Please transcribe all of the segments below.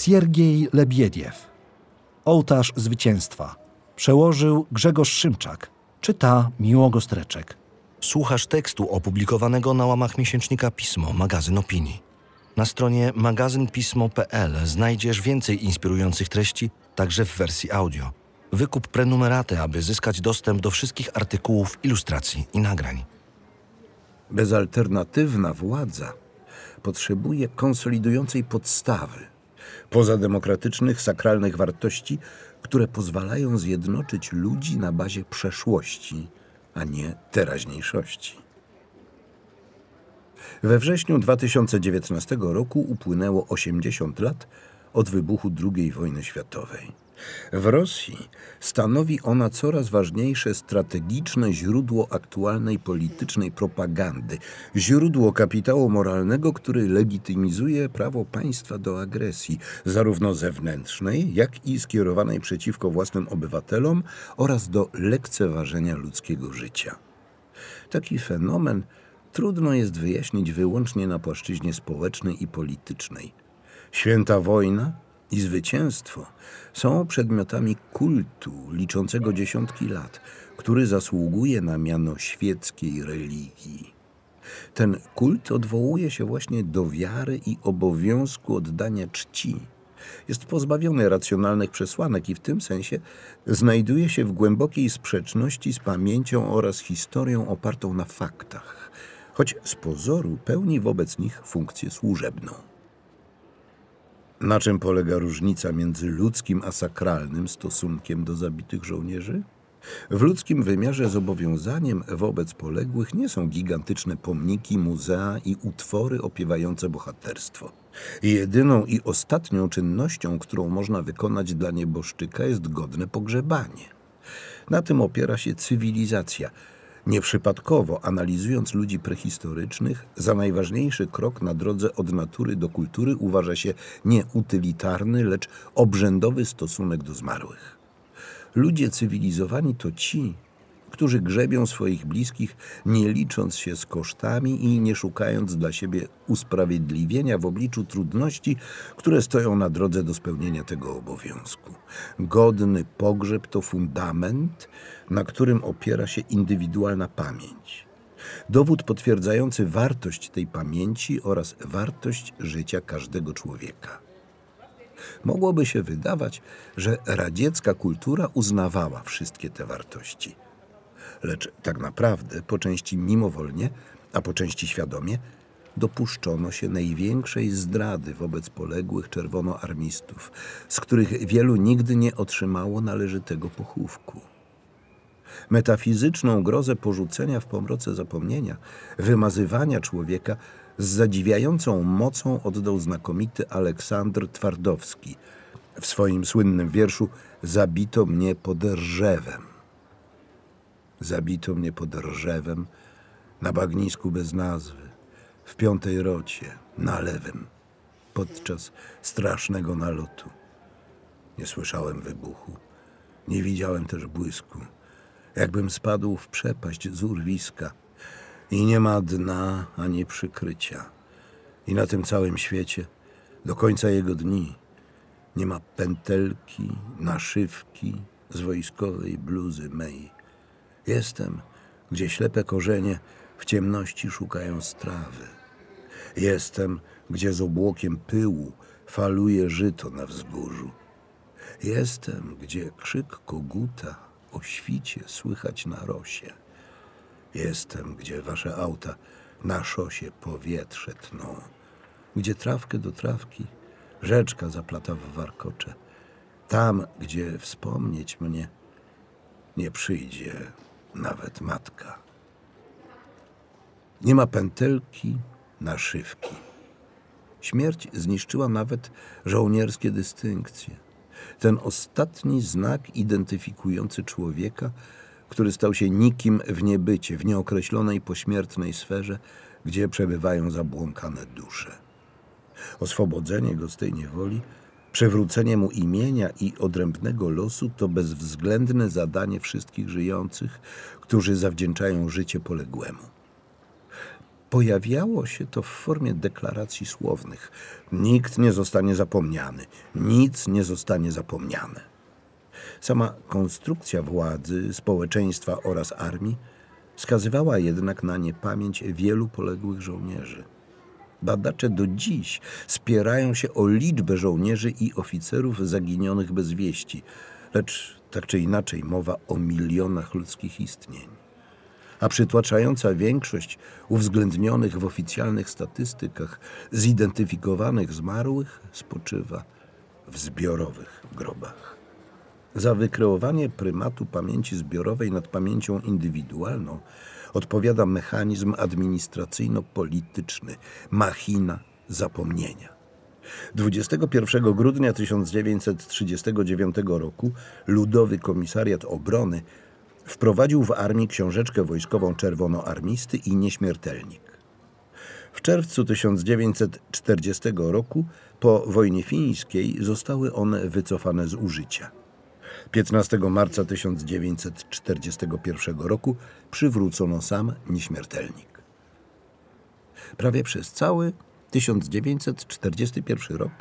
Siergiej Lebiediew. Ołtarz Zwycięstwa. Przełożył Grzegorz Szymczak. Czyta Miłogo Streczek. Słuchasz tekstu opublikowanego na łamach miesięcznika Pismo, magazyn opinii. Na stronie magazynpismo.pl znajdziesz więcej inspirujących treści, także w wersji audio. Wykup prenumeraty, aby zyskać dostęp do wszystkich artykułów, ilustracji i nagrań. Bezalternatywna władza potrzebuje konsolidującej podstawy, pozademokratycznych, sakralnych wartości, które pozwalają zjednoczyć ludzi na bazie przeszłości, a nie teraźniejszości. We wrześniu 2019 roku upłynęło 80 lat od wybuchu II wojny światowej. W Rosji stanowi ona coraz ważniejsze strategiczne źródło aktualnej politycznej propagandy, źródło kapitału moralnego, który legitymizuje prawo państwa do agresji, zarówno zewnętrznej, jak i skierowanej przeciwko własnym obywatelom oraz do lekceważenia ludzkiego życia. Taki fenomen trudno jest wyjaśnić wyłącznie na płaszczyźnie społecznej i politycznej. Święta wojna i zwycięstwo są przedmiotami kultu liczącego dziesiątki lat, który zasługuje na miano świeckiej religii. Ten kult odwołuje się właśnie do wiary i obowiązku oddania czci. Jest pozbawiony racjonalnych przesłanek i w tym sensie znajduje się w głębokiej sprzeczności z pamięcią oraz historią opartą na faktach, choć z pozoru pełni wobec nich funkcję służebną. Na czym polega różnica między ludzkim a sakralnym stosunkiem do zabitych żołnierzy? W ludzkim wymiarze zobowiązaniem wobec poległych nie są gigantyczne pomniki, muzea i utwory opiewające bohaterstwo. Jedyną i ostatnią czynnością, którą można wykonać dla nieboszczyka, jest godne pogrzebanie. Na tym opiera się cywilizacja, Nieprzypadkowo, analizując ludzi prehistorycznych, za najważniejszy krok na drodze od natury do kultury uważa się nie utylitarny, lecz obrzędowy stosunek do zmarłych. Ludzie cywilizowani to ci, którzy grzebią swoich bliskich, nie licząc się z kosztami i nie szukając dla siebie usprawiedliwienia w obliczu trudności, które stoją na drodze do spełnienia tego obowiązku. Godny pogrzeb to fundament, na którym opiera się indywidualna pamięć. Dowód potwierdzający wartość tej pamięci oraz wartość życia każdego człowieka. Mogłoby się wydawać, że radziecka kultura uznawała wszystkie te wartości. Lecz tak naprawdę, po części mimowolnie, a po części świadomie, dopuszczono się największej zdrady wobec poległych czerwonoarmistów, z których wielu nigdy nie otrzymało należytego pochówku. Metafizyczną grozę porzucenia w pomroce zapomnienia, wymazywania człowieka z zadziwiającą mocą oddał znakomity Aleksandr Twardowski w swoim słynnym wierszu Zabito mnie pod drzewem. Zabito mnie pod drzewem na bagnisku bez nazwy, w piątej rocie, na lewym, podczas strasznego nalotu. Nie słyszałem wybuchu, nie widziałem też błysku jakbym spadł w przepaść z urwiska i nie ma dna ani przykrycia. I na tym całym świecie, do końca jego dni, nie ma pętelki, naszywki z wojskowej bluzy mej. Jestem, gdzie ślepe korzenie w ciemności szukają strawy. Jestem, gdzie z obłokiem pyłu faluje żyto na wzgórzu. Jestem, gdzie krzyk koguta o świcie słychać na rosie. Jestem, gdzie wasze auta na szosie powietrze tną, gdzie trawkę do trawki rzeczka zaplata w warkocze. Tam, gdzie wspomnieć mnie nie przyjdzie nawet matka. Nie ma pętelki, naszywki. Śmierć zniszczyła nawet żołnierskie dystynkcje ten ostatni znak identyfikujący człowieka, który stał się nikim w niebycie, w nieokreślonej pośmiertnej sferze, gdzie przebywają zabłąkane dusze. Oswobodzenie go z tej niewoli, przywrócenie mu imienia i odrębnego losu to bezwzględne zadanie wszystkich żyjących, którzy zawdzięczają życie poległemu. Pojawiało się to w formie deklaracji słownych. Nikt nie zostanie zapomniany, nic nie zostanie zapomniane. Sama konstrukcja władzy, społeczeństwa oraz armii wskazywała jednak na niepamięć wielu poległych żołnierzy. Badacze do dziś spierają się o liczbę żołnierzy i oficerów zaginionych bez wieści, lecz tak czy inaczej mowa o milionach ludzkich istnień. A przytłaczająca większość uwzględnionych w oficjalnych statystykach zidentyfikowanych zmarłych spoczywa w zbiorowych grobach. Za wykreowanie prymatu pamięci zbiorowej nad pamięcią indywidualną odpowiada mechanizm administracyjno-polityczny, machina zapomnienia. 21 grudnia 1939 roku Ludowy Komisariat Obrony wprowadził w armii książeczkę wojskową czerwonoarmisty i nieśmiertelnik. W czerwcu 1940 roku po wojnie fińskiej zostały one wycofane z użycia. 15 marca 1941 roku przywrócono sam nieśmiertelnik. Prawie przez cały 1941 rok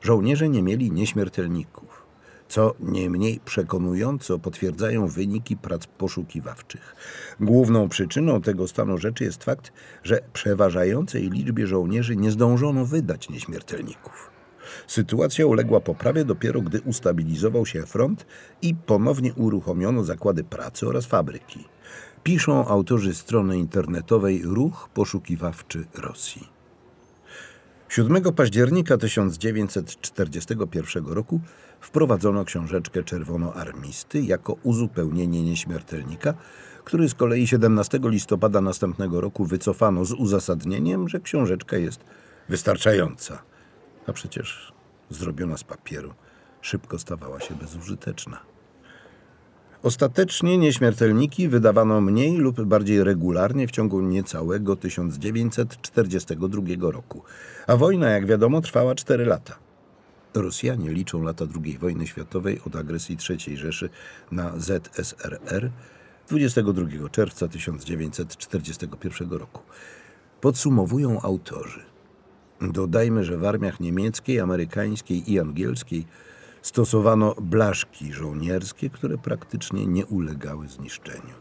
żołnierze nie mieli nieśmiertelników, co nie mniej przekonująco potwierdzają wyniki prac poszukiwawczych. Główną przyczyną tego stanu rzeczy jest fakt, że przeważającej liczbie żołnierzy nie zdążono wydać nieśmiertelników. Sytuacja uległa poprawie dopiero gdy ustabilizował się front i ponownie uruchomiono zakłady pracy oraz fabryki. Piszą autorzy strony internetowej Ruch Poszukiwawczy Rosji. 7 października 1941 roku wprowadzono książeczkę czerwonoarmisty jako uzupełnienie nieśmiertelnika, który z kolei 17 listopada następnego roku wycofano z uzasadnieniem, że książeczka jest wystarczająca a przecież zrobiona z papieru szybko stawała się bezużyteczna. Ostatecznie nieśmiertelniki wydawano mniej lub bardziej regularnie w ciągu niecałego 1942 roku, a wojna, jak wiadomo, trwała 4 lata. Rosjanie liczą lata II wojny światowej od agresji III Rzeszy na ZSRR 22 czerwca 1941 roku. Podsumowują autorzy. Dodajmy, że w armiach niemieckiej, amerykańskiej i angielskiej stosowano blaszki żołnierskie, które praktycznie nie ulegały zniszczeniu.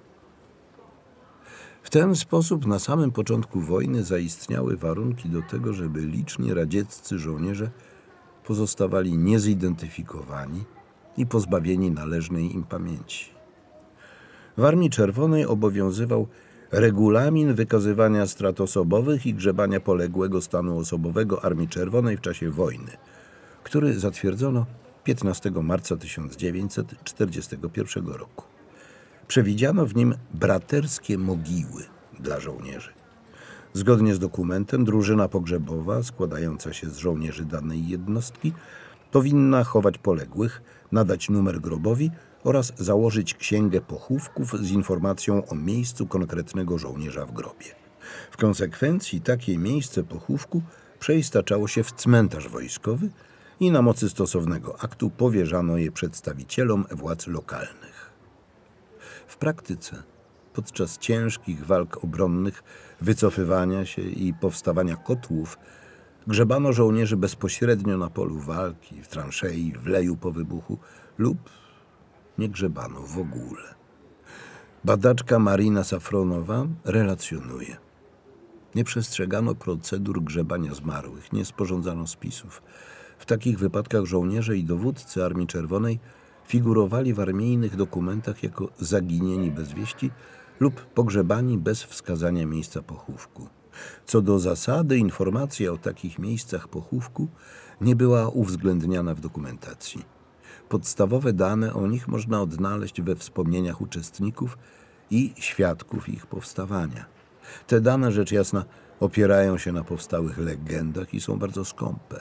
W ten sposób na samym początku wojny zaistniały warunki do tego, żeby liczni radzieccy żołnierze pozostawali niezidentyfikowani i pozbawieni należnej im pamięci. W Armii Czerwonej obowiązywał regulamin wykazywania strat osobowych i grzebania poległego stanu osobowego Armii Czerwonej w czasie wojny, który zatwierdzono 15 marca 1941 roku. Przewidziano w nim braterskie mogiły dla żołnierzy. Zgodnie z dokumentem, drużyna pogrzebowa, składająca się z żołnierzy danej jednostki, powinna chować poległych, nadać numer grobowi oraz założyć księgę pochówków z informacją o miejscu konkretnego żołnierza w grobie. W konsekwencji takie miejsce pochówku przeistaczało się w cmentarz wojskowy i na mocy stosownego aktu powierzano je przedstawicielom władz lokalnych. W praktyce, podczas ciężkich walk obronnych, wycofywania się i powstawania kotłów, grzebano żołnierzy bezpośrednio na polu walki, w transzei, w leju po wybuchu lub nie grzebano w ogóle. Badaczka Marina Safronowa relacjonuje. Nie przestrzegano procedur grzebania zmarłych, nie sporządzano spisów. W takich wypadkach żołnierze i dowódcy Armii Czerwonej figurowali w armijnych dokumentach jako zaginieni bez wieści lub pogrzebani bez wskazania miejsca pochówku. Co do zasady, informacja o takich miejscach pochówku nie była uwzględniana w dokumentacji. Podstawowe dane o nich można odnaleźć we wspomnieniach uczestników i świadków ich powstawania. Te dane, rzecz jasna, opierają się na powstałych legendach i są bardzo skąpe.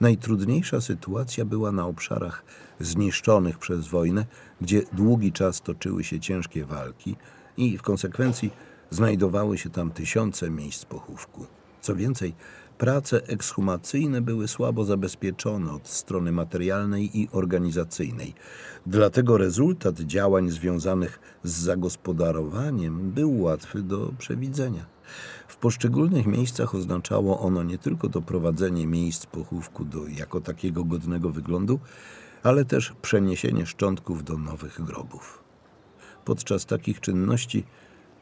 Najtrudniejsza sytuacja była na obszarach zniszczonych przez wojnę, gdzie długi czas toczyły się ciężkie walki i w konsekwencji znajdowały się tam tysiące miejsc pochówku. Co więcej, Prace ekshumacyjne były słabo zabezpieczone od strony materialnej i organizacyjnej. Dlatego rezultat działań związanych z zagospodarowaniem był łatwy do przewidzenia. W poszczególnych miejscach oznaczało ono nie tylko doprowadzenie miejsc pochówku do jako takiego godnego wyglądu, ale też przeniesienie szczątków do nowych grobów. Podczas takich czynności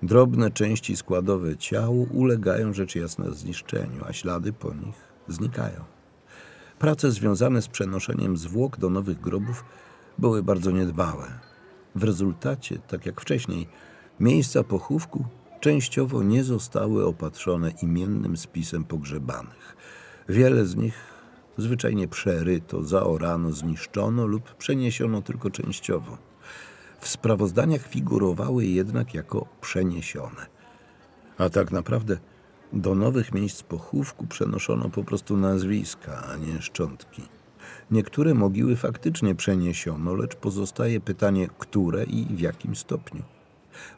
drobne części składowe ciał ulegają rzecz jasna zniszczeniu, a ślady po nich znikają. Prace związane z przenoszeniem zwłok do nowych grobów były bardzo niedbałe. W rezultacie, tak jak wcześniej, miejsca pochówku częściowo nie zostały opatrzone imiennym spisem pogrzebanych. Wiele z nich zwyczajnie przeryto, zaorano, zniszczono lub przeniesiono tylko częściowo. W sprawozdaniach figurowały jednak jako przeniesione. A tak naprawdę do nowych miejsc pochówku przenoszono po prostu nazwiska, a nie szczątki. Niektóre mogiły faktycznie przeniesiono, lecz pozostaje pytanie, które i w jakim stopniu.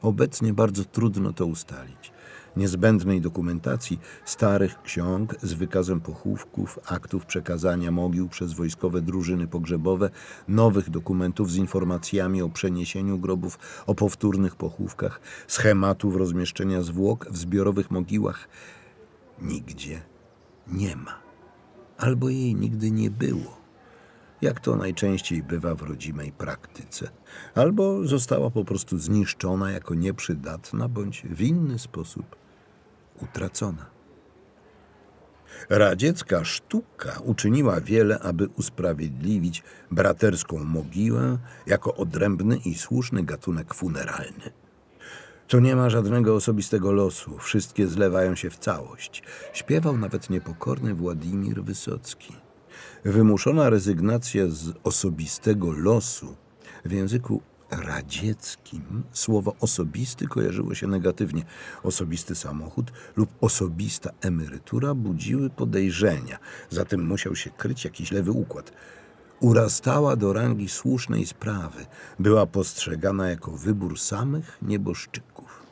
Obecnie bardzo trudno to ustalić. Niezbędnej dokumentacji, starych ksiąg z wykazem pochówków, aktów przekazania mogił przez wojskowe drużyny pogrzebowe, nowych dokumentów z informacjami o przeniesieniu grobów, o powtórnych pochówkach, schematów rozmieszczenia zwłok w zbiorowych mogiłach. Nigdzie nie ma. Albo jej nigdy nie było. Jak to najczęściej bywa w rodzimej praktyce, albo została po prostu zniszczona jako nieprzydatna bądź w inny sposób utracona. Radziecka sztuka uczyniła wiele, aby usprawiedliwić braterską mogiłę jako odrębny i słuszny gatunek funeralny. To nie ma żadnego osobistego losu, wszystkie zlewają się w całość. Śpiewał nawet niepokorny Władimir Wysocki. Wymuszona rezygnacja z osobistego losu w języku radzieckim słowo osobisty kojarzyło się negatywnie. Osobisty samochód lub osobista emerytura budziły podejrzenia, zatem musiał się kryć jakiś lewy układ. Urastała do rangi słusznej sprawy, była postrzegana jako wybór samych nieboszczyków.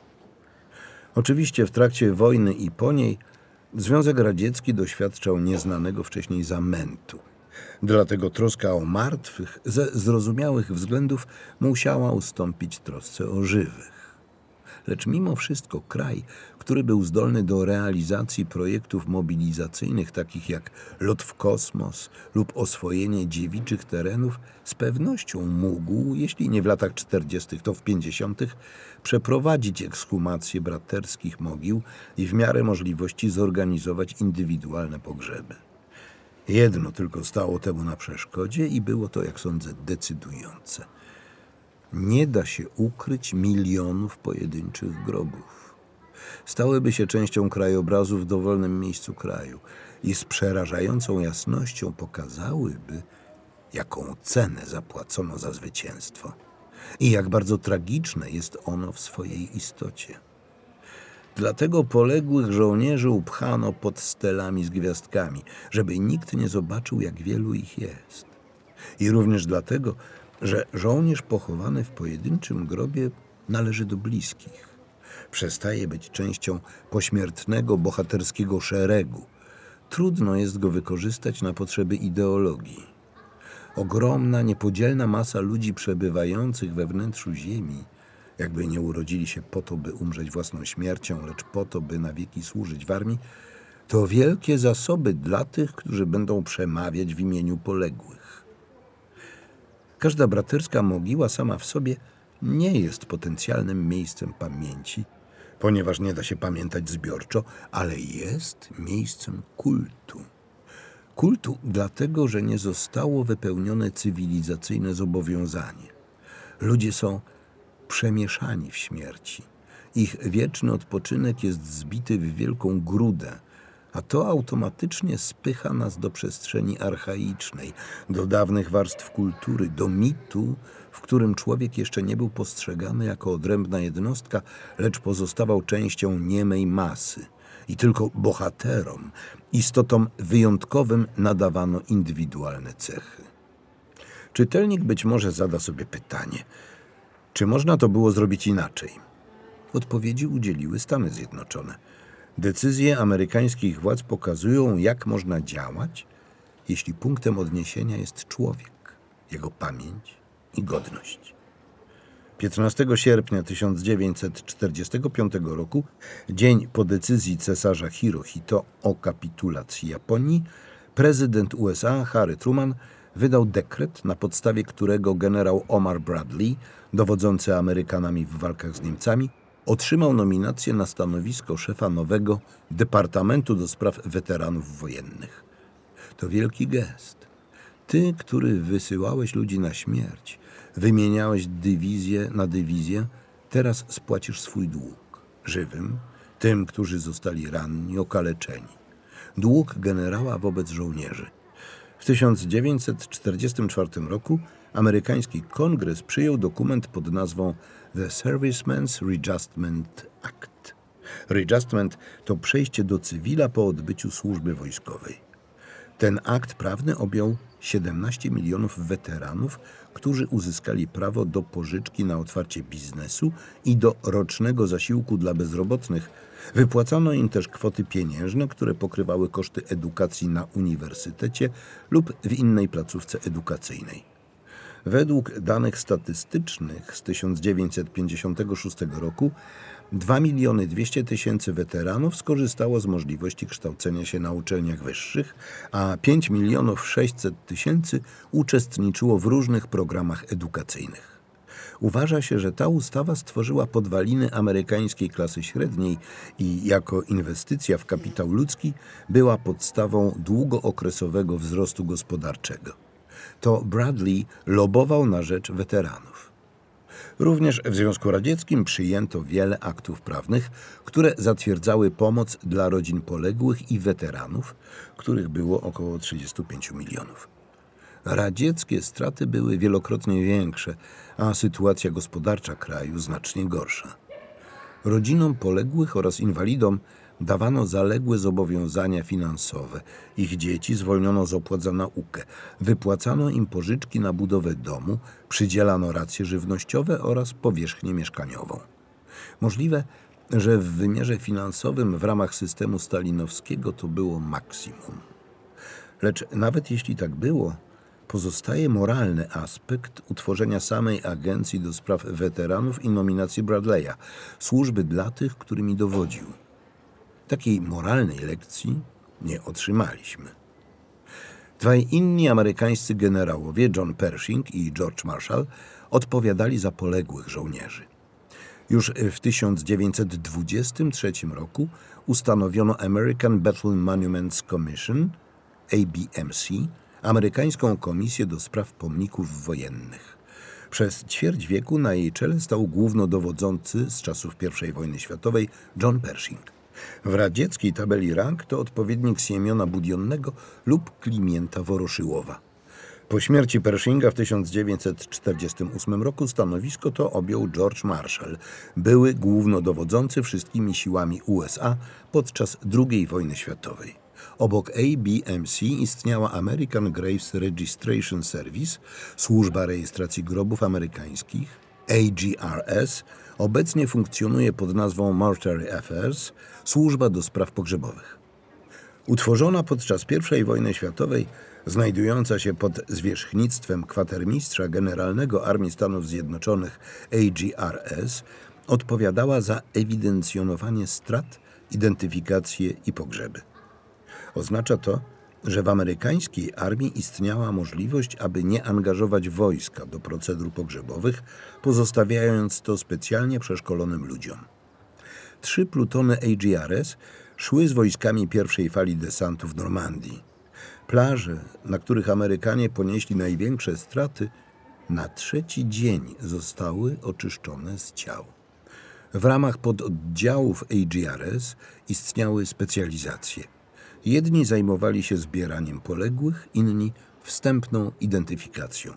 Oczywiście w trakcie wojny i po niej Związek Radziecki doświadczał nieznanego wcześniej zamętu. Dlatego troska o martwych ze zrozumiałych względów musiała ustąpić trosce o żywych. Lecz mimo wszystko kraj, który był zdolny do realizacji projektów mobilizacyjnych takich jak lot w kosmos lub oswojenie dziewiczych terenów, z pewnością mógł, jeśli nie w latach 40., to w 50., przeprowadzić ekshumację braterskich mogił i w miarę możliwości zorganizować indywidualne pogrzeby. Jedno tylko stało temu na przeszkodzie i było to, jak sądzę, decydujące. Nie da się ukryć milionów pojedynczych grobów. Stałyby się częścią krajobrazu w dowolnym miejscu kraju i z przerażającą jasnością pokazałyby, jaką cenę zapłacono za zwycięstwo i jak bardzo tragiczne jest ono w swojej istocie. Dlatego poległych żołnierzy upchano pod stelami z gwiazdkami, żeby nikt nie zobaczył, jak wielu ich jest. I również dlatego, że żołnierz pochowany w pojedynczym grobie należy do bliskich. Przestaje być częścią pośmiertnego bohaterskiego szeregu. Trudno jest go wykorzystać na potrzeby ideologii. Ogromna, niepodzielna masa ludzi przebywających we wnętrzu Ziemi, jakby nie urodzili się po to, by umrzeć własną śmiercią, lecz po to, by na wieki służyć w armii, to wielkie zasoby dla tych, którzy będą przemawiać w imieniu poległych. Każda braterska mogiła sama w sobie nie jest potencjalnym miejscem pamięci, ponieważ nie da się pamiętać zbiorczo, ale jest miejscem kultu. Kultu dlatego, że nie zostało wypełnione cywilizacyjne zobowiązanie. Ludzie są przemieszani w śmierci. Ich wieczny odpoczynek jest zbity w wielką grudę, a to automatycznie spycha nas do przestrzeni archaicznej, do dawnych warstw kultury, do mitu, w którym człowiek jeszcze nie był postrzegany jako odrębna jednostka, lecz pozostawał częścią niemej masy. I tylko bohaterom, istotom wyjątkowym nadawano indywidualne cechy. Czytelnik być może zada sobie pytanie, czy można to było zrobić inaczej? Odpowiedzi udzieliły Stany Zjednoczone. Decyzje amerykańskich władz pokazują, jak można działać, jeśli punktem odniesienia jest człowiek, jego pamięć i godność. 15 sierpnia 1945 roku, dzień po decyzji cesarza Hirohito o kapitulacji Japonii, prezydent USA Harry Truman wydał dekret, na podstawie którego generał Omar Bradley, dowodzący Amerykanami w walkach z Niemcami, otrzymał nominację na stanowisko szefa nowego Departamentu do Spraw Weteranów Wojennych. To wielki gest. Ty, który wysyłałeś ludzi na śmierć, wymieniałeś dywizję na dywizję, teraz spłacisz swój dług. Żywym, tym, którzy zostali ranni, okaleczeni. Dług generała wobec żołnierzy. W 1944 roku amerykański kongres przyjął dokument pod nazwą The Servicemen's Readjustment Act. Readjustment to przejście do cywila po odbyciu służby wojskowej. Ten akt prawny objął 17 milionów weteranów, którzy uzyskali prawo do pożyczki na otwarcie biznesu i do rocznego zasiłku dla bezrobotnych. Wypłacano im też kwoty pieniężne, które pokrywały koszty edukacji na uniwersytecie lub w innej placówce edukacyjnej. Według danych statystycznych z 1956 roku 2 miliony 200 tysięcy weteranów skorzystało z możliwości kształcenia się na uczelniach wyższych, a 5 milionów 600 tysięcy uczestniczyło w różnych programach edukacyjnych. Uważa się, że ta ustawa stworzyła podwaliny amerykańskiej klasy średniej i jako inwestycja w kapitał ludzki była podstawą długookresowego wzrostu gospodarczego. To Bradley lobował na rzecz weteranów. Również w Związku Radzieckim przyjęto wiele aktów prawnych, które zatwierdzały pomoc dla rodzin poległych i weteranów, których było około 35 milionów. Radzieckie straty były wielokrotnie większe, a sytuacja gospodarcza kraju znacznie gorsza. Rodzinom poległych oraz inwalidom dawano zaległe zobowiązania finansowe. Ich dzieci zwolniono z opłat za naukę. Wypłacano im pożyczki na budowę domu, przydzielano racje żywnościowe oraz powierzchnię mieszkaniową. Możliwe, że w wymiarze finansowym w ramach systemu stalinowskiego to było maksimum. Lecz nawet jeśli tak było, pozostaje moralny aspekt utworzenia samej agencji do spraw weteranów i nominacji Bradley'a, służby dla tych, którymi dowodził. Takiej moralnej lekcji nie otrzymaliśmy. Dwaj inni amerykańscy generałowie, John Pershing i George Marshall, odpowiadali za poległych żołnierzy. Już w 1923 roku ustanowiono American Battle Monuments Commission, ABMC, amerykańską komisję do spraw pomników wojennych. Przez ćwierć wieku na jej czele stał głównodowodzący z czasów I wojny światowej John Pershing. W radzieckiej tabeli rang to odpowiednik Siemiona Budionnego lub Klimienta Woroszyłowa. Po śmierci Pershinga w 1948 roku stanowisko to objął George Marshall, były głównodowodzący wszystkimi siłami USA podczas II wojny światowej. Obok ABMC istniała American Graves Registration Service, służba rejestracji grobów amerykańskich. AGRS obecnie funkcjonuje pod nazwą Mortuary Affairs, służba do spraw pogrzebowych. Utworzona podczas I wojny światowej, znajdująca się pod zwierzchnictwem kwatermistrza generalnego Armii Stanów Zjednoczonych AGRS, odpowiadała za ewidencjonowanie strat, identyfikację i pogrzeby. Oznacza to, że w amerykańskiej armii istniała możliwość, aby nie angażować wojska do procedur pogrzebowych, pozostawiając to specjalnie przeszkolonym ludziom. Trzy plutony AGRS szły z wojskami pierwszej fali desantu w Normandii. Plaże, na których Amerykanie ponieśli największe straty, na trzeci dzień zostały oczyszczone z ciał. W ramach pododdziałów AGRS istniały specjalizacje. Jedni zajmowali się zbieraniem poległych, inni wstępną identyfikacją.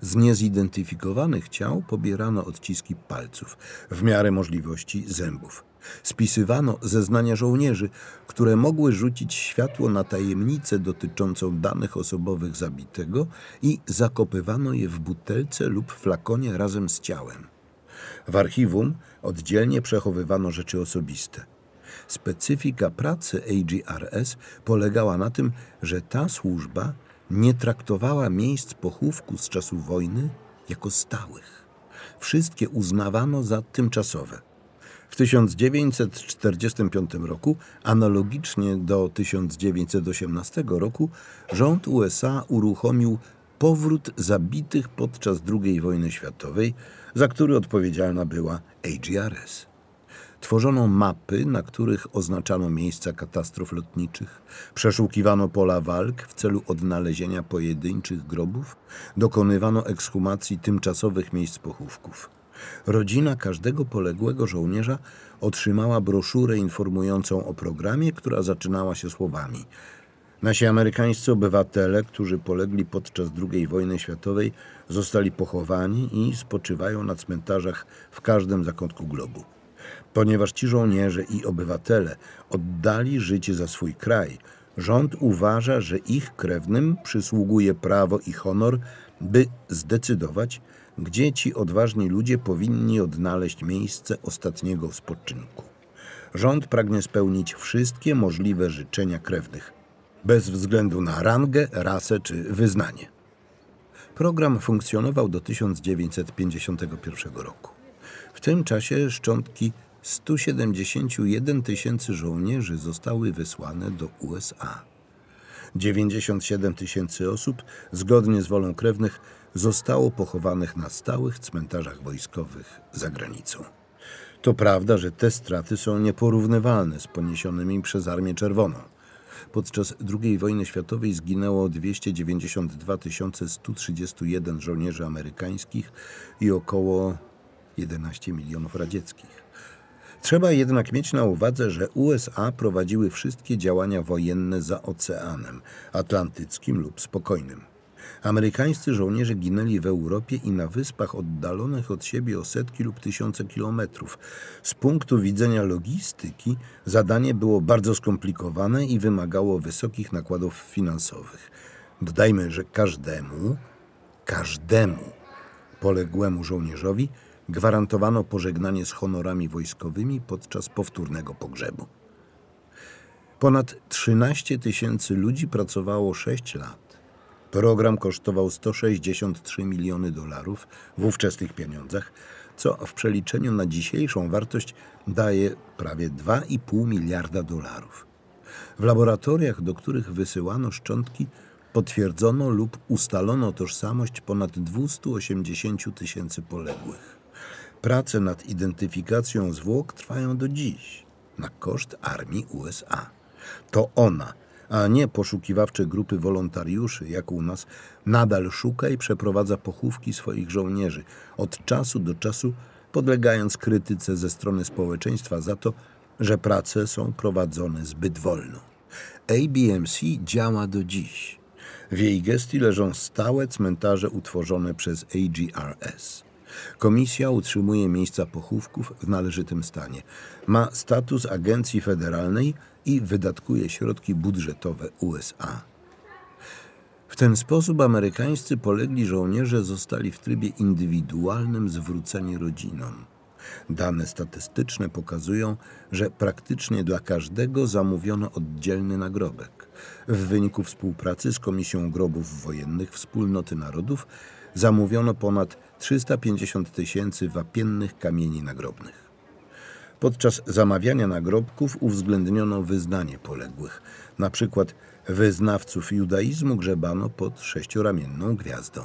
Z niezidentyfikowanych ciał pobierano odciski palców, w miarę możliwości zębów. Spisywano zeznania żołnierzy, które mogły rzucić światło na tajemnicę dotyczącą danych osobowych zabitego i zakopywano je w butelce lub flakonie razem z ciałem. W archiwum oddzielnie przechowywano rzeczy osobiste. Specyfika pracy AGRS polegała na tym, że ta służba nie traktowała miejsc pochówku z czasu wojny jako stałych. Wszystkie uznawano za tymczasowe. W 1945 roku, analogicznie do 1918 roku, rząd USA uruchomił powrót zabitych podczas II wojny światowej, za który odpowiedzialna była AGRS. Tworzono mapy, na których oznaczano miejsca katastrof lotniczych, przeszukiwano pola walk w celu odnalezienia pojedynczych grobów, dokonywano ekshumacji tymczasowych miejsc pochówków. Rodzina każdego poległego żołnierza otrzymała broszurę informującą o programie, która zaczynała się słowami: Nasi amerykańscy obywatele, którzy polegli podczas II wojny światowej, zostali pochowani i spoczywają na cmentarzach w każdym zakątku globu. Ponieważ ci żołnierze i obywatele oddali życie za swój kraj, rząd uważa, że ich krewnym przysługuje prawo i honor, by zdecydować, gdzie ci odważni ludzie powinni odnaleźć miejsce ostatniego spoczynku. Rząd pragnie spełnić wszystkie możliwe życzenia krewnych, bez względu na rangę, rasę czy wyznanie. Program funkcjonował do 1951 roku. W tym czasie szczątki 171 tysięcy żołnierzy zostały wysłane do USA. 97 tysięcy osób, zgodnie z wolą krewnych, zostało pochowanych na stałych cmentarzach wojskowych za granicą. To prawda, że te straty są nieporównywalne z poniesionymi przez Armię Czerwoną. Podczas II wojny światowej zginęło 292 131 żołnierzy amerykańskich i około 11 milionów radzieckich. Trzeba jednak mieć na uwadze, że USA prowadziły wszystkie działania wojenne za oceanem atlantyckim lub spokojnym. Amerykańscy żołnierze ginęli w Europie i na wyspach oddalonych od siebie o setki lub tysiące kilometrów. Z punktu widzenia logistyki zadanie było bardzo skomplikowane i wymagało wysokich nakładów finansowych. Dodajmy, że każdemu, każdemu poległemu żołnierzowi gwarantowano pożegnanie z honorami wojskowymi podczas powtórnego pogrzebu. Ponad 13 tysięcy ludzi pracowało 6 lat. Program kosztował 163 miliony dolarów w ówczesnych pieniądzach, co w przeliczeniu na dzisiejszą wartość daje prawie 2,5 miliarda dolarów. W laboratoriach, do których wysyłano szczątki, potwierdzono lub ustalono tożsamość ponad 280 tysięcy poległych. Prace nad identyfikacją zwłok trwają do dziś na koszt armii USA. To ona, a nie poszukiwawcze grupy wolontariuszy, jak u nas, nadal szuka i przeprowadza pochówki swoich żołnierzy, od czasu do czasu podlegając krytyce ze strony społeczeństwa za to, że prace są prowadzone zbyt wolno. ABMC działa do dziś. W jej gestii leżą stałe cmentarze utworzone przez AGRS. Komisja utrzymuje miejsca pochówków w należytym stanie. Ma status agencji federalnej i wydatkuje środki budżetowe USA. W ten sposób amerykańscy polegli żołnierze zostali w trybie indywidualnym zwróceni rodzinom. Dane statystyczne pokazują, że praktycznie dla każdego zamówiono oddzielny nagrobek. W wyniku współpracy z Komisją Grobów Wojennych Wspólnoty Narodów zamówiono ponad 350 tysięcy wapiennych kamieni nagrobnych. Podczas zamawiania nagrobków uwzględniono wyznanie poległych. Na przykład wyznawców judaizmu grzebano pod sześcioramienną gwiazdą.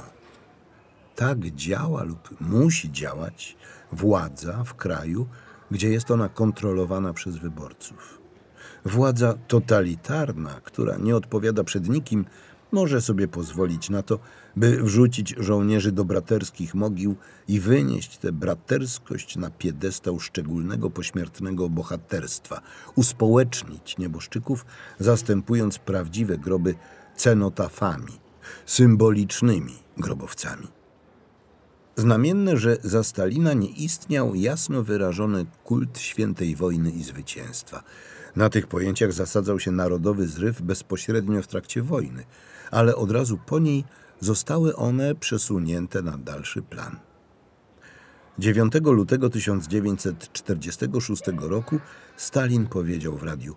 Tak działa lub musi działać władza w kraju, gdzie jest ona kontrolowana przez wyborców. Władza totalitarna, która nie odpowiada przed nikim, może sobie pozwolić na to, by wrzucić żołnierzy do braterskich mogił i wynieść tę braterskość na piedestał szczególnego pośmiertnego bohaterstwa, uspołecznić nieboszczyków, zastępując prawdziwe groby cenotafami, symbolicznymi grobowcami. Znamienne, że za Stalina nie istniał jasno wyrażony kult świętej wojny i zwycięstwa. Na tych pojęciach zasadzał się narodowy zryw bezpośrednio w trakcie wojny, ale od razu po niej zostały one przesunięte na dalszy plan. 9 lutego 1946 roku Stalin powiedział w radiu: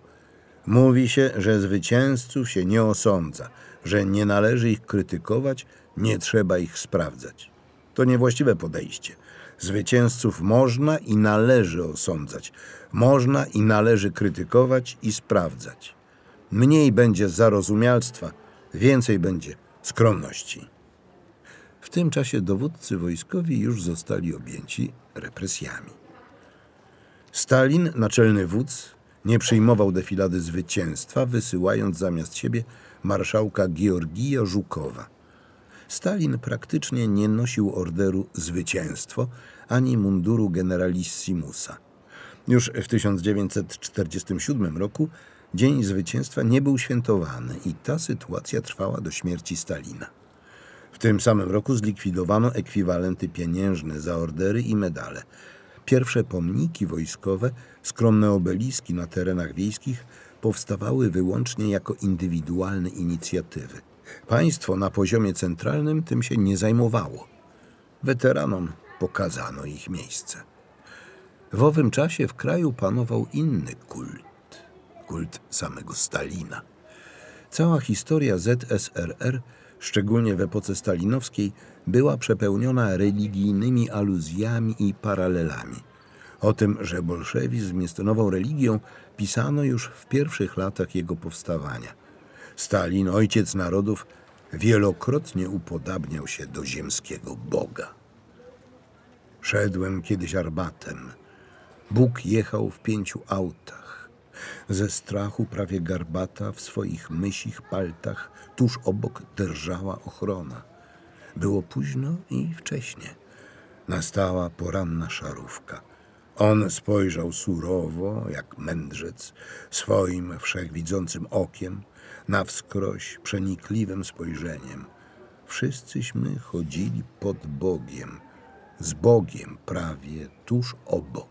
Mówi się, że zwycięzców się nie osądza, że nie należy ich krytykować, nie trzeba ich sprawdzać. To niewłaściwe podejście. Zwycięzców można i należy osądzać, można i należy krytykować i sprawdzać. Mniej będzie zarozumialstwa, więcej będzie skromności. W tym czasie dowódcy wojskowi już zostali objęci represjami. Stalin, naczelny wódz, nie przyjmował defilady zwycięstwa, wysyłając zamiast siebie marszałka Georgija Żukowa. Stalin praktycznie nie nosił orderu zwycięstwo ani munduru generalissimusa. Już w 1947 roku Dzień Zwycięstwa nie był świętowany i ta sytuacja trwała do śmierci Stalina. W tym samym roku zlikwidowano ekwiwalenty pieniężne za ordery i medale. Pierwsze pomniki wojskowe, skromne obeliski na terenach wiejskich powstawały wyłącznie jako indywidualne inicjatywy. Państwo na poziomie centralnym tym się nie zajmowało. Weteranom pokazano ich miejsce. W owym czasie w kraju panował inny kult kult samego Stalina. Cała historia ZSRR, szczególnie w epoce stalinowskiej, była przepełniona religijnymi aluzjami i paralelami. O tym, że bolszewizm jest nową religią, pisano już w pierwszych latach jego powstawania. Stalin, ojciec narodów, wielokrotnie upodabniał się do ziemskiego Boga. Szedłem kiedyś arbatem. Bóg jechał w pięciu autach. Ze strachu prawie garbata w swoich mysich paltach tuż obok drżała ochrona. Było późno i wcześnie. Nastała poranna szarówka. On spojrzał surowo, jak mędrzec, swoim wszechwidzącym okiem, na wskroś przenikliwym spojrzeniem. Wszyscyśmy chodzili pod Bogiem, z Bogiem prawie tuż obok.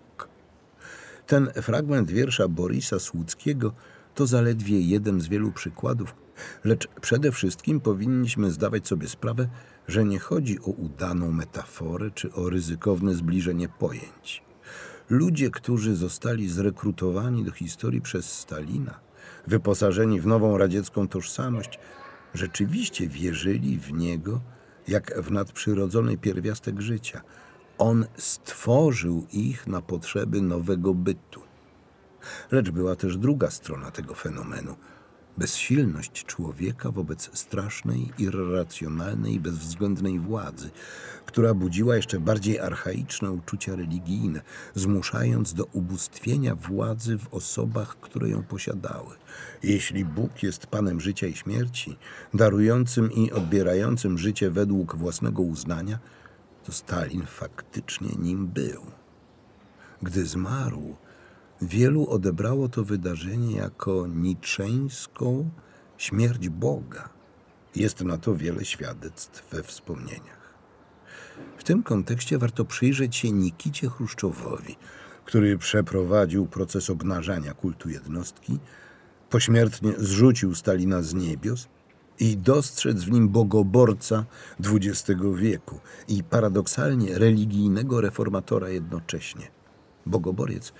Ten fragment wiersza Borisa Słuckiego to zaledwie jeden z wielu przykładów, lecz przede wszystkim powinniśmy zdawać sobie sprawę, że nie chodzi o udaną metaforę czy o ryzykowne zbliżenie pojęć. Ludzie, którzy zostali zrekrutowani do historii przez Stalina, wyposażeni w nową radziecką tożsamość, rzeczywiście wierzyli w niego jak w nadprzyrodzony pierwiastek życia. On stworzył ich na potrzeby nowego bytu. Lecz była też druga strona tego fenomenu bezsilność człowieka wobec strasznej, irracjonalnej bezwzględnej władzy, która budziła jeszcze bardziej archaiczne uczucia religijne, zmuszając do ubóstwienia władzy w osobach, które ją posiadały. Jeśli Bóg jest Panem życia i śmierci, darującym i odbierającym życie według własnego uznania, to Stalin faktycznie nim był. Gdy zmarł, Wielu odebrało to wydarzenie jako niczeńską śmierć Boga. Jest na to wiele świadectw we wspomnieniach. W tym kontekście warto przyjrzeć się Nikicie Chruszczowowi, który przeprowadził proces obnażania kultu jednostki, pośmiertnie zrzucił Stalina z niebios i dostrzec w nim bogoborca XX wieku i paradoksalnie religijnego reformatora jednocześnie. Bogoboriec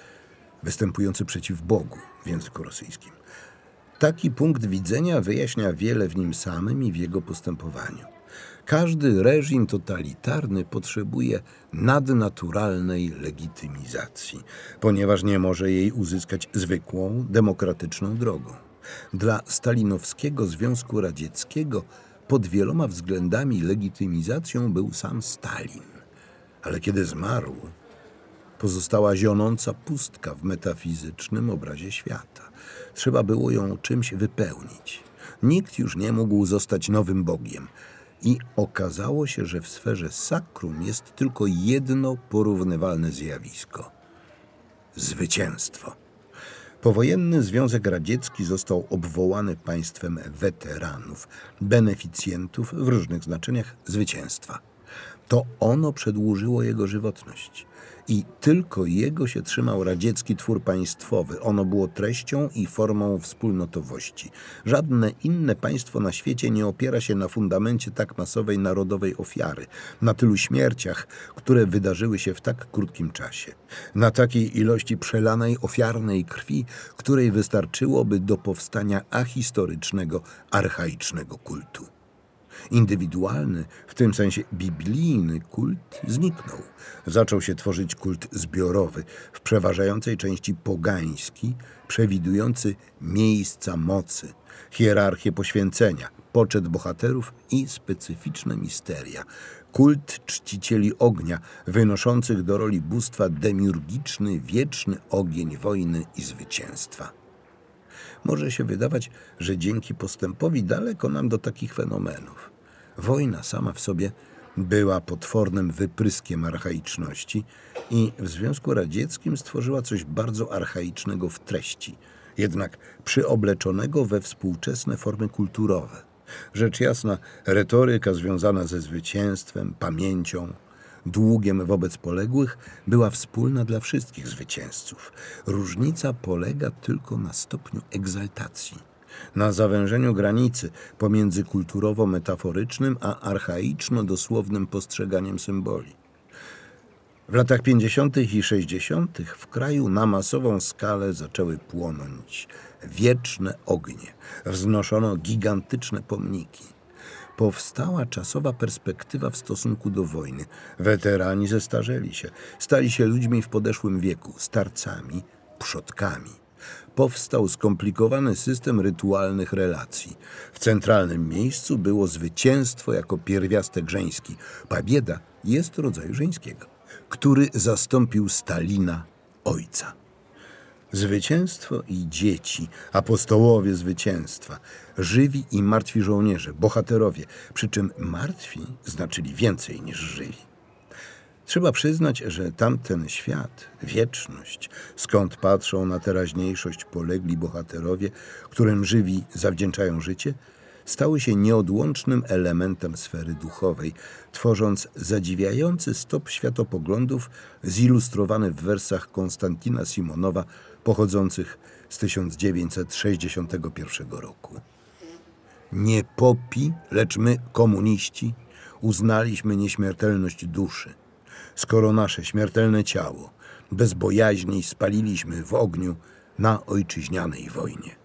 występujący przeciw Bogu w języku rosyjskim. Taki punkt widzenia wyjaśnia wiele w nim samym i w jego postępowaniu. Każdy reżim totalitarny potrzebuje nadnaturalnej legitymizacji, ponieważ nie może jej uzyskać zwykłą, demokratyczną drogą. Dla stalinowskiego Związku Radzieckiego pod wieloma względami legitymizacją był sam Stalin. Ale kiedy zmarł, pozostała zionąca pustka w metafizycznym obrazie świata. Trzeba było ją czymś wypełnić. Nikt już nie mógł zostać nowym Bogiem. I okazało się, że w sferze sakrum jest tylko jedno porównywalne zjawisko zwycięstwo. Powojenny Związek Radziecki został obwołany państwem weteranów, beneficjentów w różnych znaczeniach zwycięstwa. To ono przedłużyło jego żywotność i tylko jego się trzymał radziecki twór państwowy. Ono było treścią i formą wspólnotowości. Żadne inne państwo na świecie nie opiera się na fundamencie tak masowej narodowej ofiary, na tylu śmierciach, które wydarzyły się w tak krótkim czasie, na takiej ilości przelanej ofiarnej krwi, której wystarczyłoby do powstania ahistorycznego, archaicznego kultu. Indywidualny, w tym sensie biblijny kult zniknął. Zaczął się tworzyć kult zbiorowy, w przeważającej części pogański, przewidujący miejsca mocy, hierarchię poświęcenia, poczet bohaterów i specyficzne misteria. Kult czcicieli ognia, wynoszących do roli bóstwa demiurgiczny, wieczny ogień wojny i zwycięstwa. Może się wydawać, że dzięki postępowi daleko nam do takich fenomenów. Wojna sama w sobie była potwornym wypryskiem archaiczności i w Związku Radzieckim stworzyła coś bardzo archaicznego w treści, jednak przyobleczonego we współczesne formy kulturowe. Rzecz jasna, retoryka związana ze zwycięstwem, pamięcią, długiem wobec poległych była wspólna dla wszystkich zwycięzców. Różnica polega tylko na stopniu egzaltacji, na zawężeniu granicy pomiędzy kulturowo-metaforycznym a archaiczno-dosłownym postrzeganiem symboli. W latach 50. i 60. w kraju na masową skalę zaczęły płonąć wieczne ognie, wznoszono gigantyczne pomniki. Powstała czasowa perspektywa w stosunku do wojny. Weterani zestarzeli się, stali się ludźmi w podeszłym wieku, starcami, przodkami. Powstał skomplikowany system rytualnych relacji. W centralnym miejscu było zwycięstwo jako pierwiastek żeński. Pabieda jest rodzaju żeńskiego, który zastąpił Stalina, ojca. Zwycięstwo i dzieci, apostołowie zwycięstwa, żywi i martwi żołnierze, bohaterowie, przy czym martwi znaczyli więcej niż żywi. Trzeba przyznać, że tamten świat, wieczność, skąd patrzą na teraźniejszość polegli bohaterowie, którym żywi zawdzięczają życie, stały się nieodłącznym elementem sfery duchowej, tworząc zadziwiający stop światopoglądów zilustrowany w wersach Konstantina Simonowa pochodzących z 1961 roku. Nie popi, lecz my, komuniści, uznaliśmy nieśmiertelność duszy. Skoro nasze śmiertelne ciało bez bojaźni spaliliśmy w ogniu na ojczyźnianej wojnie.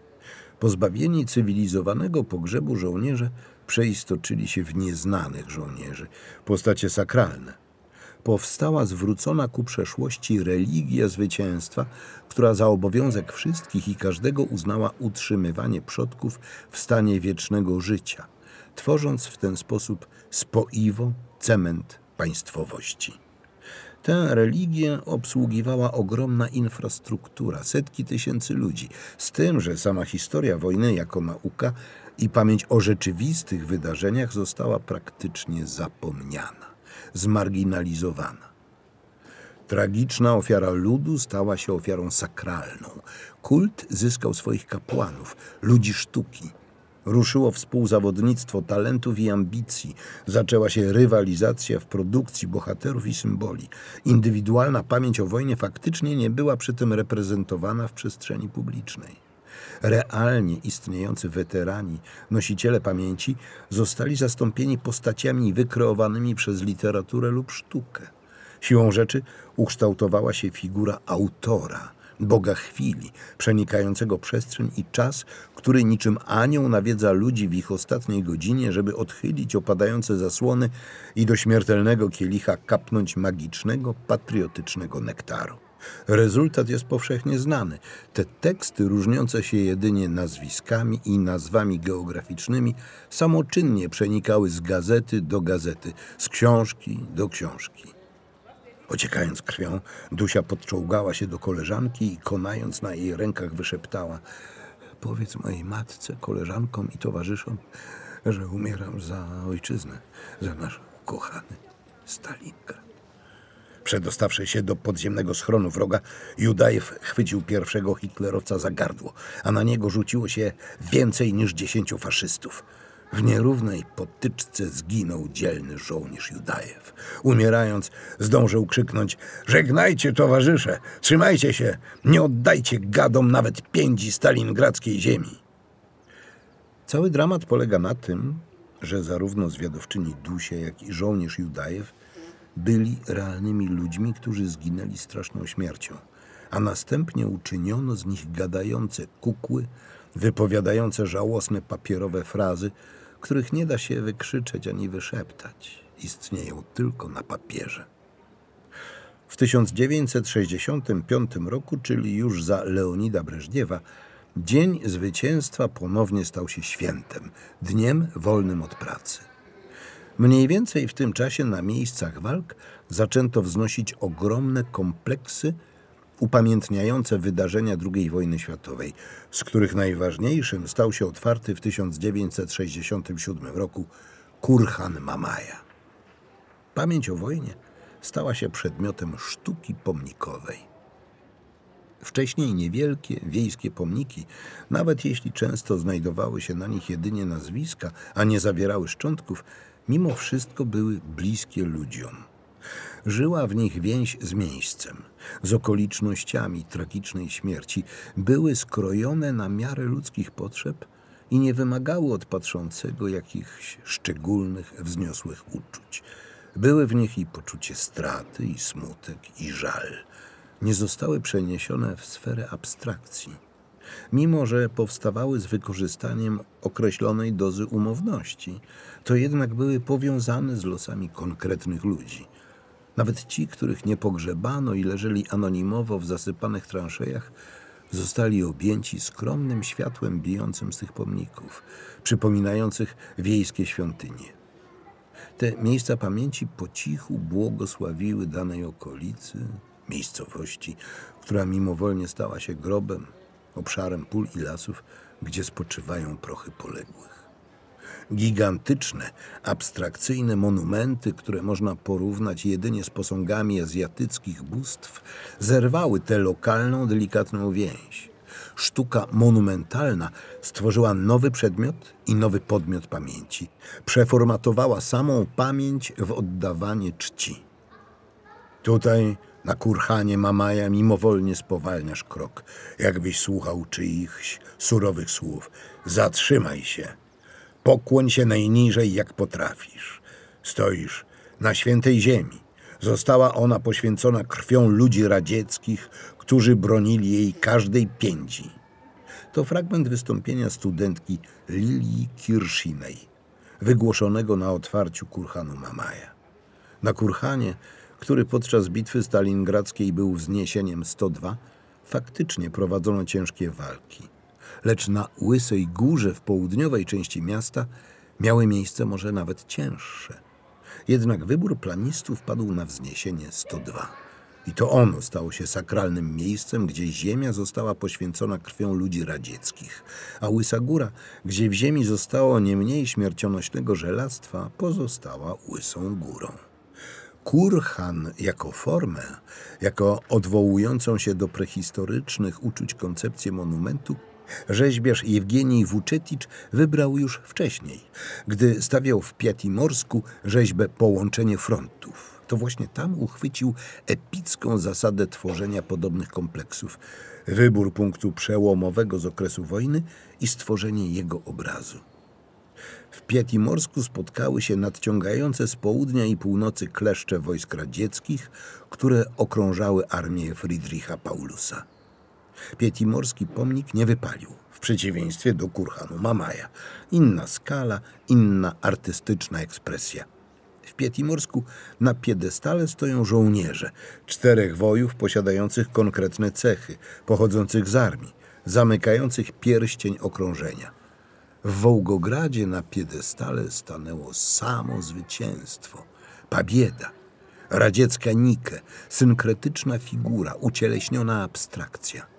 Pozbawieni cywilizowanego pogrzebu żołnierze przeistoczyli się w nieznanych żołnierzy, postacie sakralne. Powstała zwrócona ku przeszłości religia zwycięstwa, która za obowiązek wszystkich i każdego uznała utrzymywanie przodków w stanie wiecznego życia, tworząc w ten sposób spoiwo, cement państwowości. Tę religię obsługiwała ogromna infrastruktura, setki tysięcy ludzi, z tym, że sama historia wojny jako nauka i pamięć o rzeczywistych wydarzeniach została praktycznie zapomniana, zmarginalizowana. Tragiczna ofiara ludu stała się ofiarą sakralną. Kult zyskał swoich kapłanów, ludzi sztuki – Ruszyło współzawodnictwo talentów i ambicji. Zaczęła się rywalizacja w produkcji bohaterów i symboli. Indywidualna pamięć o wojnie faktycznie nie była przy tym reprezentowana w przestrzeni publicznej. Realnie istniejący weterani, nosiciele pamięci, zostali zastąpieni postaciami wykreowanymi przez literaturę lub sztukę. Siłą rzeczy ukształtowała się figura autora – Boga chwili, przenikającego przestrzeń i czas, który niczym anioł nawiedza ludzi w ich ostatniej godzinie, żeby odchylić opadające zasłony i do śmiertelnego kielicha kapnąć magicznego, patriotycznego nektaru. Rezultat jest powszechnie znany. Te teksty, różniące się jedynie nazwiskami i nazwami geograficznymi, samoczynnie przenikały z gazety do gazety, z książki do książki. Ociekając krwią, Dusia podczołgała się do koleżanki i konając na jej rękach wyszeptała Powiedz mojej matce, koleżankom i towarzyszom, że umieram za ojczyznę, za nasz kochany Stalingrad. Przedostawszy się do podziemnego schronu wroga, Judajew chwycił pierwszego hitlerowca za gardło, a na niego rzuciło się więcej niż dziesięciu faszystów. W nierównej potyczce zginął dzielny żołnierz Judajew. Umierając, zdążył krzyknąć: Żegnajcie, towarzysze! Trzymajcie się! Nie oddajcie gadom nawet pięci stalingradzkiej ziemi! Cały dramat polega na tym, że zarówno zwiadowczyni Dusie, jak i żołnierz Judajew byli realnymi ludźmi, którzy zginęli straszną śmiercią, a następnie uczyniono z nich gadające kukły, wypowiadające żałosne papierowe frazy, których nie da się wykrzyczeć ani wyszeptać. Istnieją tylko na papierze. W 1965 roku, czyli już za Leonida Breżniewa, Dzień Zwycięstwa ponownie stał się świętem, dniem wolnym od pracy. Mniej więcej w tym czasie na miejscach walk zaczęto wznosić ogromne kompleksy upamiętniające wydarzenia II wojny światowej, z których najważniejszym stał się otwarty w 1967 roku Kurhan Mamaja. Pamięć o wojnie stała się przedmiotem sztuki pomnikowej. Wcześniej niewielkie wiejskie pomniki, nawet jeśli często znajdowały się na nich jedynie nazwiska, a nie zawierały szczątków, mimo wszystko były bliskie ludziom. Żyła w nich więź z miejscem, z okolicznościami tragicznej śmierci, były skrojone na miarę ludzkich potrzeb i nie wymagały od patrzącego jakichś szczególnych, wzniosłych uczuć. Były w nich i poczucie straty, i smutek, i żal. Nie zostały przeniesione w sferę abstrakcji. Mimo, że powstawały z wykorzystaniem określonej dozy umowności, to jednak były powiązane z losami konkretnych ludzi. Nawet ci, których nie pogrzebano i leżeli anonimowo w zasypanych transzejach, zostali objęci skromnym światłem bijącym z tych pomników, przypominających wiejskie świątynie. Te miejsca pamięci po cichu błogosławiły danej okolicy, miejscowości, która mimowolnie stała się grobem, obszarem pól i lasów, gdzie spoczywają prochy poległych. Gigantyczne, abstrakcyjne monumenty, które można porównać jedynie z posągami azjatyckich bóstw, zerwały tę lokalną, delikatną więź. Sztuka monumentalna stworzyła nowy przedmiot i nowy podmiot pamięci. Przeformatowała samą pamięć w oddawanie czci. Tutaj na kurhanie Mamaja mimowolnie spowalniasz krok, jakbyś słuchał czyichś surowych słów. Zatrzymaj się. Pokłoń się najniżej, jak potrafisz. Stoisz na świętej ziemi. Została ona poświęcona krwią ludzi radzieckich, którzy bronili jej każdej pięci. To fragment wystąpienia studentki Lilii Kirszinej, wygłoszonego na otwarciu kurhanu Mamaja. Na kurhanie, który podczas bitwy stalingradzkiej był wzniesieniem 102, faktycznie prowadzono ciężkie walki lecz na Łysej Górze w południowej części miasta miały miejsce może nawet cięższe. Jednak wybór planistów padł na wzniesienie 102. I to ono stało się sakralnym miejscem, gdzie ziemia została poświęcona krwią ludzi radzieckich, a Łysa Góra, gdzie w ziemi zostało nie mniej śmiercionośnego żelastwa, pozostała Łysą Górą. Kurhan jako formę, jako odwołującą się do prehistorycznych uczuć koncepcję monumentu, Rzeźbiarz Jewgenij Wuczeticz wybrał już wcześniej, gdy stawiał w Piatimorsku rzeźbę Połączenie Frontów. To właśnie tam uchwycił epicką zasadę tworzenia podobnych kompleksów, wybór punktu przełomowego z okresu wojny i stworzenie jego obrazu. W Piatimorsku spotkały się nadciągające z południa i północy kleszcze wojsk radzieckich, które okrążały armię Friedricha Paulusa. Pietimorski pomnik nie wypalił, w przeciwieństwie do kurhanu Mamaja. Inna skala, inna artystyczna ekspresja. W Pietimorsku na piedestale stoją żołnierze, czterech wojów posiadających konkretne cechy, pochodzących z armii, zamykających pierścień okrążenia. W Wołgogradzie na piedestale stanęło samo zwycięstwo, pabieda, radziecka Nike, synkretyczna figura, ucieleśniona abstrakcja.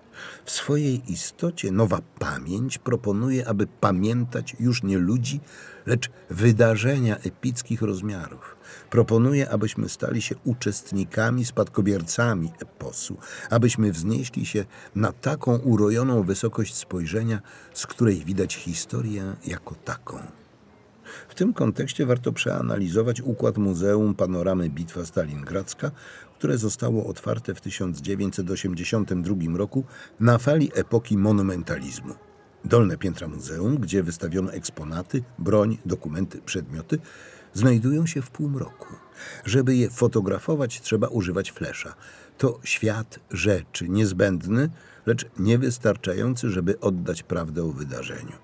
W swojej istocie nowa pamięć proponuje, aby pamiętać już nie ludzi, lecz wydarzenia epickich rozmiarów. Proponuje, abyśmy stali się uczestnikami, spadkobiercami eposu, abyśmy wznieśli się na taką urojoną wysokość spojrzenia, z której widać historię jako taką. W tym kontekście warto przeanalizować układ Muzeum Panoramy Bitwa Stalingradzka, które zostało otwarte w 1982 roku na fali epoki monumentalizmu. Dolne piętra muzeum, gdzie wystawiono eksponaty, broń, dokumenty, przedmioty, znajdują się w półmroku. Żeby je fotografować, trzeba używać flesza. To świat rzeczy niezbędny, lecz niewystarczający, żeby oddać prawdę o wydarzeniu.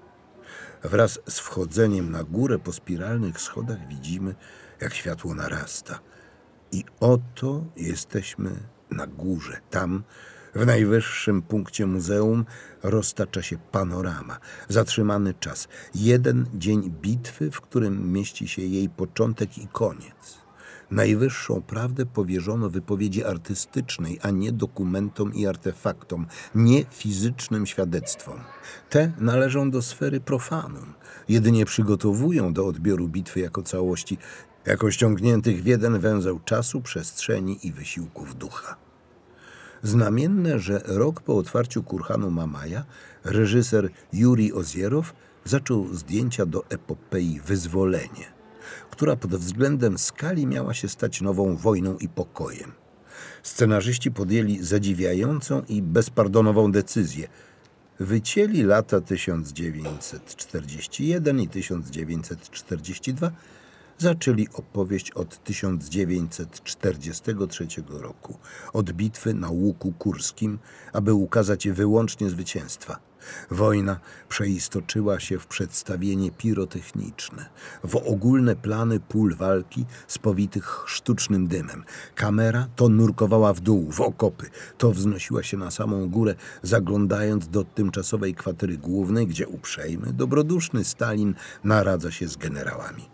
Wraz z wchodzeniem na górę po spiralnych schodach widzimy, jak światło narasta. I oto jesteśmy na górze. Tam, w najwyższym punkcie muzeum, roztacza się panorama. Zatrzymany czas. Jeden dzień bitwy, w którym mieści się jej początek i koniec. Najwyższą prawdę powierzono wypowiedzi artystycznej, a nie dokumentom i artefaktom, nie fizycznym świadectwom. Te należą do sfery profanum, jedynie przygotowują do odbioru bitwy jako całości, jako ściągniętych w jeden węzeł czasu, przestrzeni i wysiłków ducha. Znamienne, że rok po otwarciu Kurhanu Mamaja reżyser Juri Ozierow zaczął zdjęcia do epopei Wyzwolenie, która pod względem skali miała się stać nową wojną i pokojem. Scenarzyści podjęli zadziwiającą i bezpardonową decyzję. Wycięli lata 1941 i 1942 zaczęli opowieść od 1943 roku, od bitwy na Łuku Kurskim, aby ukazać wyłącznie zwycięstwa. Wojna przeistoczyła się w przedstawienie pirotechniczne, w ogólne plany pól walki spowitych sztucznym dymem. Kamera to nurkowała w dół, w okopy, to wznosiła się na samą górę, zaglądając do tymczasowej kwatery głównej, gdzie uprzejmy, dobroduszny Stalin naradza się z generałami.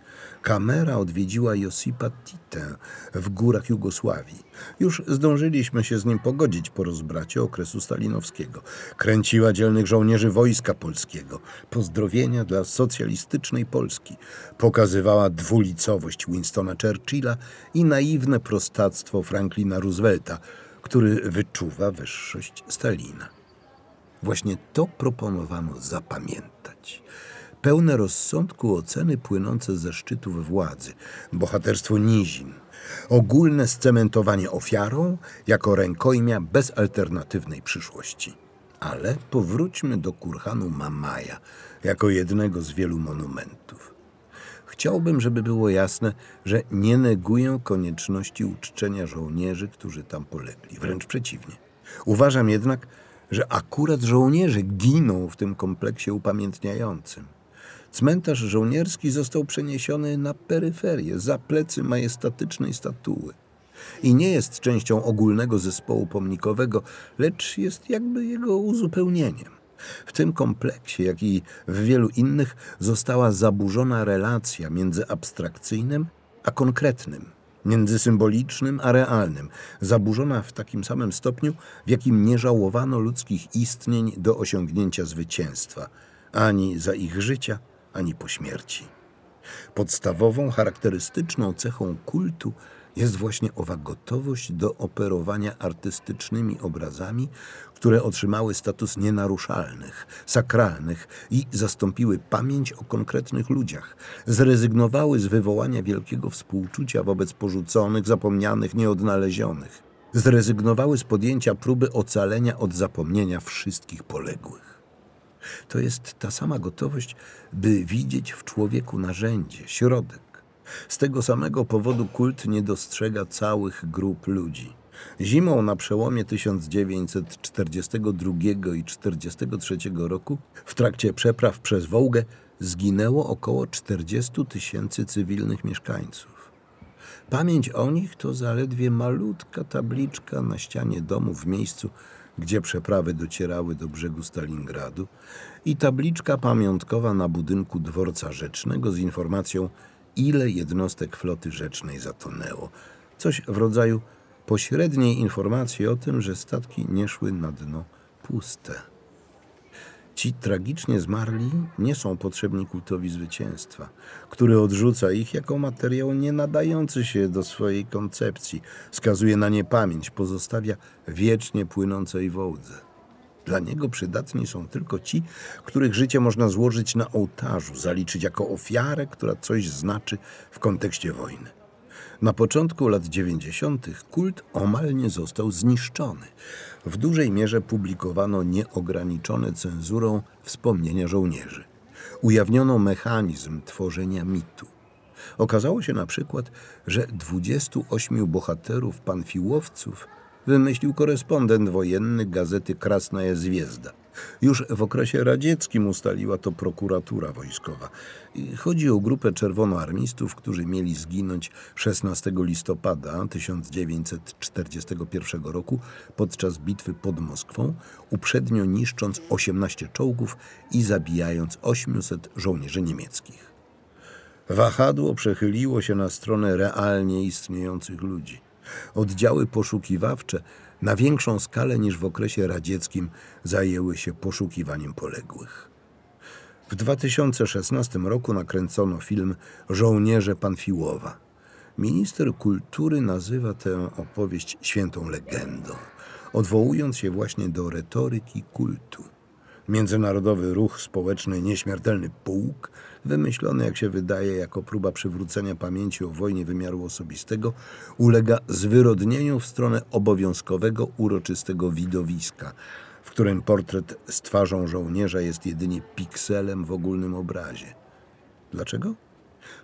Kamera odwiedziła Josipa Titę w górach Jugosławii. Już zdążyliśmy się z nim pogodzić po rozbracie okresu stalinowskiego. Kręciła dzielnych żołnierzy Wojska Polskiego. Pozdrowienia dla socjalistycznej Polski. Pokazywała dwulicowość Winstona Churchilla i naiwne prostactwo Franklina Roosevelta, który wyczuwa wyższość Stalina. Właśnie to proponowano zapamiętać pełne rozsądku oceny płynące ze szczytów władzy, bohaterstwo nizin, ogólne scementowanie ofiarą jako rękojmia bezalternatywnej przyszłości. Ale powróćmy do kurhanu Mamaja jako jednego z wielu monumentów. Chciałbym, żeby było jasne, że nie neguję konieczności uczczenia żołnierzy, którzy tam polegli. Wręcz przeciwnie. Uważam jednak, że akurat żołnierze giną w tym kompleksie upamiętniającym. Cmentarz żołnierski został przeniesiony na peryferię, za plecy majestatycznej statuły. I nie jest częścią ogólnego zespołu pomnikowego, lecz jest jakby jego uzupełnieniem. W tym kompleksie, jak i w wielu innych, została zaburzona relacja między abstrakcyjnym a konkretnym, między symbolicznym a realnym, zaburzona w takim samym stopniu, w jakim nie żałowano ludzkich istnień do osiągnięcia zwycięstwa, ani za ich życia, ani po śmierci. Podstawową, charakterystyczną cechą kultu jest właśnie owa gotowość do operowania artystycznymi obrazami, które otrzymały status nienaruszalnych, sakralnych i zastąpiły pamięć o konkretnych ludziach, zrezygnowały z wywołania wielkiego współczucia wobec porzuconych, zapomnianych, nieodnalezionych, zrezygnowały z podjęcia próby ocalenia od zapomnienia wszystkich poległych. To jest ta sama gotowość, by widzieć w człowieku narzędzie, środek. Z tego samego powodu kult nie dostrzega całych grup ludzi. Zimą na przełomie 1942 i 1943 roku w trakcie przepraw przez Wołgę zginęło około 40 tysięcy cywilnych mieszkańców. Pamięć o nich to zaledwie malutka tabliczka na ścianie domu w miejscu, gdzie przeprawy docierały do brzegu Stalingradu i tabliczka pamiątkowa na budynku dworca rzecznego z informacją, ile jednostek floty rzecznej zatonęło. Coś w rodzaju pośredniej informacji o tym, że statki nie szły na dno puste. Ci tragicznie zmarli nie są potrzebni kultowi zwycięstwa, który odrzuca ich jako materiał nie nadający się do swojej koncepcji, skazuje na niepamięć, pozostawia wiecznie płynącej wołdze. Dla niego przydatni są tylko ci, których życie można złożyć na ołtarzu, zaliczyć jako ofiarę, która coś znaczy w kontekście wojny. Na początku lat 90. kult omal nie został zniszczony. W dużej mierze publikowano nieograniczone cenzurą wspomnienia żołnierzy. Ujawniono mechanizm tworzenia mitu. Okazało się na przykład, że 28 bohaterów panfiłowców wymyślił korespondent wojenny gazety Krasnaja Zwiezda. Już w okresie radzieckim ustaliła to prokuratura wojskowa. Chodzi o grupę czerwonoarmistów, którzy mieli zginąć 16 listopada 1941 roku podczas bitwy pod Moskwą, uprzednio niszcząc 18 czołgów i zabijając 800 żołnierzy niemieckich. Wahadło przechyliło się na stronę realnie istniejących ludzi. Oddziały poszukiwawcze na większą skalę niż w okresie radzieckim zajęły się poszukiwaniem poległych. W 2016 roku nakręcono film Żołnierze Panfiłowa. Minister kultury nazywa tę opowieść świętą legendą, odwołując się właśnie do retoryki kultu. Międzynarodowy ruch społeczny Nieśmiertelny Pułk, wymyślony jak się wydaje jako próba przywrócenia pamięci o wojnie wymiaru osobistego, ulega zwyrodnieniu w stronę obowiązkowego, uroczystego widowiska, w którym portret z twarzą żołnierza jest jedynie pikselem w ogólnym obrazie. Dlaczego?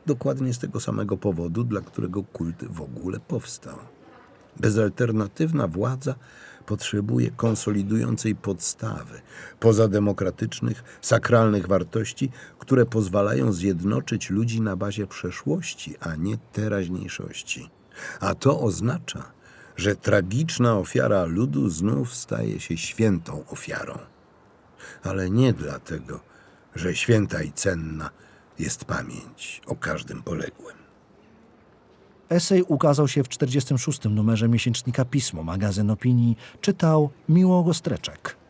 Dokładnie z tego samego powodu, dla którego kult w ogóle powstał. Bezalternatywna władza potrzebuje konsolidującej podstawy, pozademokratycznych, sakralnych wartości, które pozwalają zjednoczyć ludzi na bazie przeszłości, a nie teraźniejszości. A to oznacza, że tragiczna ofiara ludu znów staje się świętą ofiarą. Ale nie dlatego, że święta i cenna jest pamięć o każdym poległym. Esej ukazał się w 46. numerze miesięcznika Pismo, magazyn opinii. Czytał Miłogo Streczek.